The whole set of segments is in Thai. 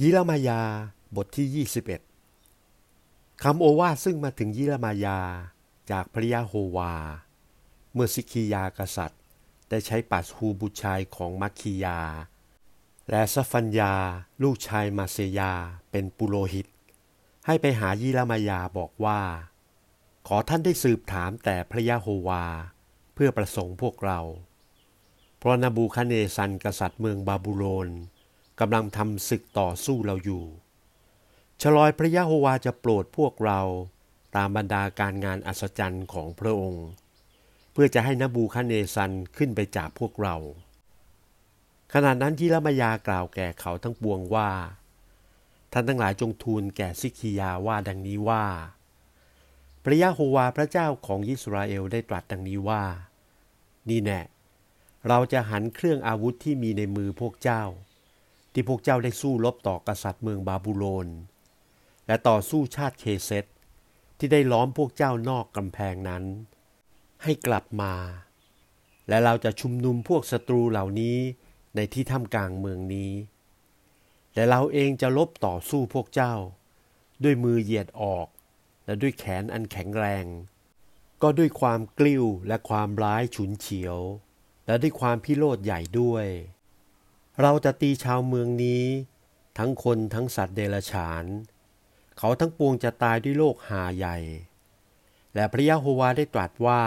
ยิรมายาบทที่ 21 คำโอวาซึ่งมาถึงยิรมายาจากพระยาโฮวา เมื่อสิกิยากษัตริย์ ได้ใช้ปัสฮูบุตรชายของมัคคียา และสฟัญญาลูกชายมาเซยาเป็นปุโรหิต ให้ไปหายิรมายาบอกว่า ขอท่านได้สืบถามแต่พระยาโฮวา เพื่อประสงค์พวกเรา เพราะนบูคัดเนซัรกษัตริย์เมืองบาบูโลน กำลังทำศึกต่อสู้เราอยู่ชะรอยพระยะโฮวาจะโปรดพวกเราตามบรรดาการงานอัศจรรย์ของพระองค์ เพื่อจะให้นบูคัดเนซัรขึ้นไปจากพวกเรา ขณะนั้นยิระมะยากล่าวแก่เขาทั้งปวงว่า ท่านทั้งหลายจงทูลแก่ซิดคียาว่าดังนี้ว่า พระยะโฮวาพระเจ้าของอิสราเอลได้ตรัสดังนี้ว่า นี่แน่เราจะหันเครื่องอาวุธที่มีในมือพวกเจ้า ที่พวกเจ้าได้สู้รบต่อกษัตริย์เมืองบาบูโลน และต่อสู้ชาติเคเซตที่ได้ล้อมพวกเจ้านอกกำแพงนั้น ให้กลับมา และเราจะชุมนุมพวกศัตรูเหล่านี้ในที่ท่ามกลางเมืองนี้ และเราเองจะลบต่อสู้พวกเจ้า ด้วยมือเหยียดออก และด้วยแขนอันแข็งแรง ก็ด้วยความกลิ้วและความร้ายฉุนเฉียว และด้วยความพิโรธใหญ่ด้วย เราจะตีชาวเมืองนี้ ทั้งคนทั้งสัตว์เดรัจฉาน เขาทั้งปวงจะตายด้วยโรคหาใหญ่ และพระยะโฮวาได้ตรัสว่า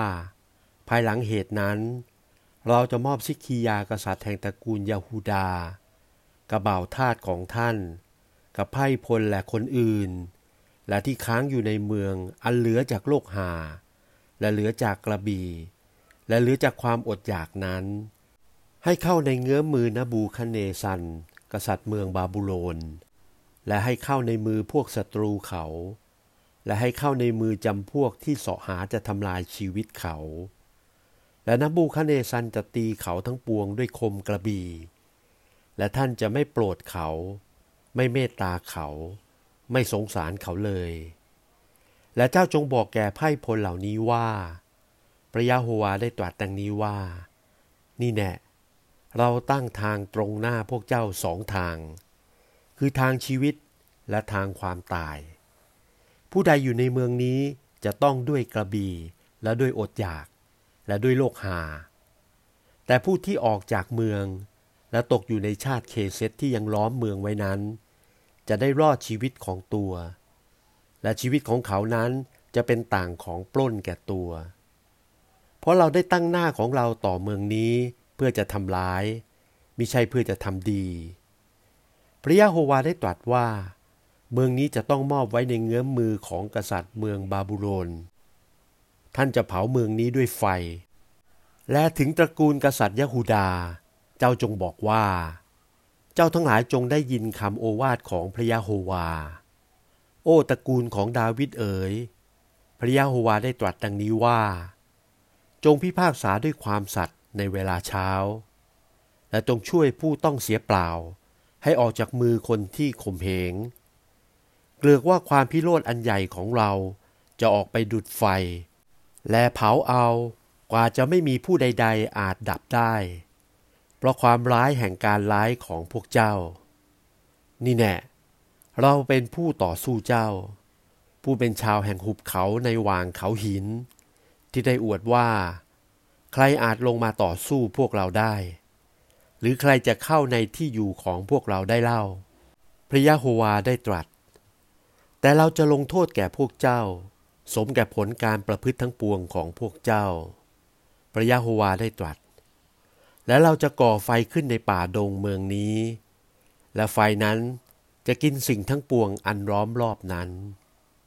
ภายหลังเหตุนั้น เราจะมอบซิกียากษัตริย์แห่งตระกูลยาฮูดา กระเบ่าทาสของท่าน กับไพ่พลและคนอื่น และที่ค้างอยู่ในเมืองอันเหลือจากโลกหา และเหลือจากกระบี่ และเหลือจากความอดอยากนั้น ให้เข้าในเงื้อมือนบูคเนซัน กษัตริย์เมืองบาบูโลน และให้เข้าในมือพวกศัตรูเขา และให้เข้าในมือจำพวกที่เสาะหาจะทำลายชีวิตเขา และนบูคเนซันจะตีเขาทั้งปวงด้วยคมกระบี่และท่านจะไม่โปรดเขา ไม่เมตตาเขา ไม่สงสารเขาเลย และเจ้าจงบอกแก่ไพ่พลเหล่านี้ว่า พระยาโฮวาได้ตรัสดังนี้ว่า นี่แน่ เราตั้งทางตรงหน้าพวกเจ้าสองทาง คือทางชีวิตและทางความตาย ผู้ใดอยู่ในเมืองนี้จะต้องด้วยกระบี่และด้วยอดอยาก และด้วยโรคหา แต่ผู้ที่ออกจากเมือง และตกอยู่ในชาติเคเซตที่ยังล้อมเมืองไว้นั้น จะได้รอดชีวิตของตัว และชีวิตของเขานั้นจะเป็นต่างของปล้นแก่ตัว เพราะเราได้ตั้งหน้าของเราต่อเมืองนี้ เพื่อจะทำร้ายมิใช่เพื่อจะทำดี พระยาโฮวาได้ตรัสว่า เมืองนี้จะต้องมอบไว้ในเงื้อมมือของกษัตริย์เมืองบาบูโลนท่านจะเผาเมืองนี้ด้วยไฟ และถึงตระกูลกษัตริย์ยะฮูดา เจ้าจงบอกว่า เจ้าทั้งหลายจงได้ยินคำโอวาทของพระยาโฮวา โอ้ตระกูลของดาวิดเอ๋ย พระยาโฮวาได้ตรัสดังนี้ว่า จงพิพากษาด้วยความสัตย์ ในเวลาเช้า และจงช่วยผู้ต้องเสียเปล่า ให้ออกจากมือคนที่ข่มเหงเกลือกว่าความพิโรธอันใหญ่ของเราจะออกไปดุดไฟ และเผาเอากว่าจะไม่มีผู้ใด ๆ อาจดับได้ เพราะความร้ายแห่งการร้ายของพวกเจ้า นี่แน่เราเป็นผู้ต่อสู้เจ้า ผู้เป็นชาวแห่งหุบเขาในวางเขาหิน ที่ได้อวดว่า ใครอาจลงมาต่อสู้พวกเราได้ หรือใครจะเข้าในที่อยู่ของพวกเราได้เล่า พระยะโฮวาได้ตรัส แต่เราจะลงโทษแก่พวกเจ้า สมแก่ผลการประพฤติทั้งปวงของพวกเจ้า พระยะโฮวาได้ตรัส และเราจะก่อไฟขึ้นในป่าดงเมืองนี้ และไฟนั้นจะกินสิ่งทั้งปวงอันล้อมรอบนั้น